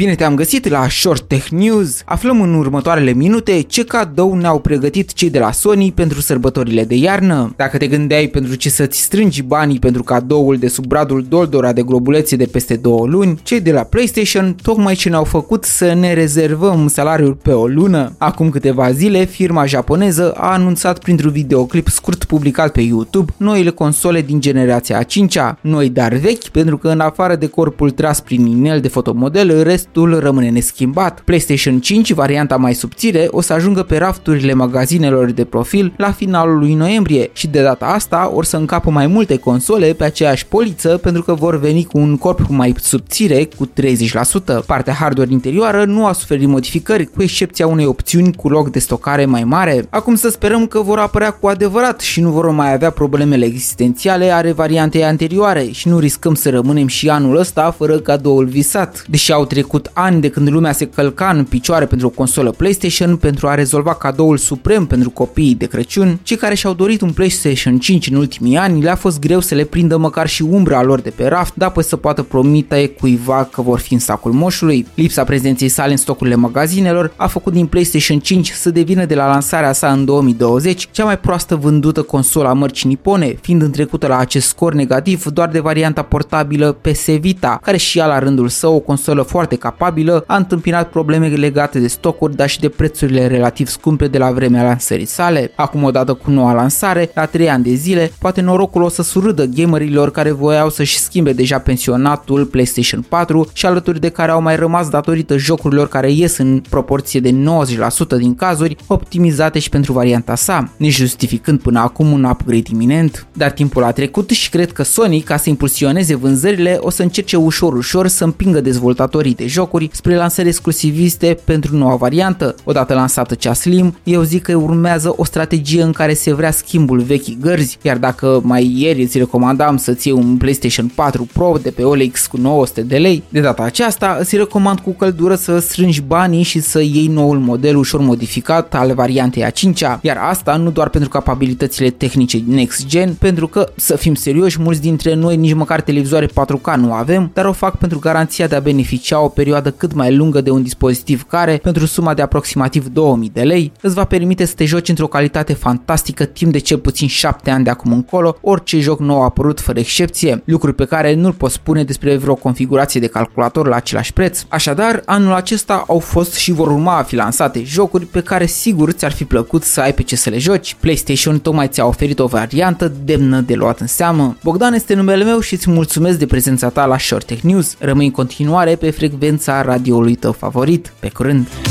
Bine te-am găsit la Short Tech News. Aflăm în următoarele minute ce cadou ne-au pregătit cei de la Sony pentru sărbătorile de iarnă. Dacă te gândeai pentru ce să-ți strângi banii pentru cadoul de sub bradul Doldora de globulețe de peste două luni, cei de la PlayStation tocmai ce ne-au făcut să ne rezervăm salariul pe o lună. Acum câteva zile, firma japoneză a anunțat printr-un videoclip scurt publicat pe YouTube noile console din generația a 5-a, noi dar vechi pentru că în afară de corpul tras prin inel de fotomodel, restul rămâne neschimbat. PlayStation 5, varianta mai subțire, o să ajungă pe rafturile magazinelor de profil la finalul lui noiembrie și de data asta or să încapă mai multe console pe aceeași poliță pentru că vor veni cu un corp mai subțire cu 30%. Partea hardware interioară nu a suferit modificări cu excepția unei opțiuni cu loc de stocare mai mare. Acum să sperăm că vor apărea cu adevărat și nu vor mai avea problemele existențiale ale variantei anterioare și nu riscăm să rămânem și anul ăsta fără cadoul visat. Deși au trecut ani de când lumea se călca în picioare pentru o consolă PlayStation pentru a rezolva cadoul suprem pentru copiii de Crăciun, cei care și-au dorit un PlayStation 5 în ultimii ani le-a fost greu să le prindă măcar și umbra lor de pe raft, dar apoi să poată promite cuiva că vor fi în sacul moșului. Lipsa prezenței sale în stocurile magazinelor a făcut din PlayStation 5 să devină de la lansarea sa în 2020 cea mai proastă vândută consolă a mărcii nipone, fiind întrecută la acest scor negativ doar de varianta portabilă PS Vita, care și ea la rândul său, o consolă foarte capabilă, a întâmpinat probleme legate de stocuri, dar și de prețurile relativ scumpe de la vremea lansării sale. Acum, odată cu noua lansare, la 3 ani de zile, poate norocul o să surâdă gamerilor care voiau să-și schimbe deja pensionatul PlayStation 4 și alături de care au mai rămas datorită jocurilor care ies în proporție de 90% din cazuri, optimizate și pentru varianta sa, nejustificând până acum un upgrade iminent. Dar timpul a trecut și cred că Sony, ca să impulsioneze vânzările, o să încerce ușor ușor să împingă dezvoltatorii de jocuri spre lansări exclusiviste pentru noua variantă. Odată lansată cea Slim, eu zic că urmează o strategie în care se vrea schimbul vechii gărzi, iar dacă mai ieri îți recomandam să-ți iei un PlayStation 4 Pro de pe OLX cu 900 de lei, de data aceasta îți recomand cu căldură să strângi banii și să iei noul model ușor modificat al variantei a 5-a, iar asta nu doar pentru capabilitățile tehnice next gen, pentru că, să fim serioși, mulți dintre noi nici măcar televizoare 4K nu avem, dar o fac pentru garanția de a beneficia o perioadă cât mai lungă de un dispozitiv care, pentru suma de aproximativ 2000 de lei, îți va permite să te joci într-o calitate fantastică timp de cel puțin 7 ani de acum încolo, orice joc nou apărut fără excepție, lucruri pe care nu-l poți spune despre vreo configurație de calculator la același preț. Așadar, anul acesta au fost și vor urma a fi lansate jocuri pe care sigur ți-ar fi plăcut să ai pe ce să le joci. PlayStation tocmai ți-a oferit o variantă demnă de luat în seamă. Bogdan este numele meu și îți mulțumesc de prezența ta la Short Tech News. Rămâi în continuare pe frecvența radioului tău favorit. Pe curând!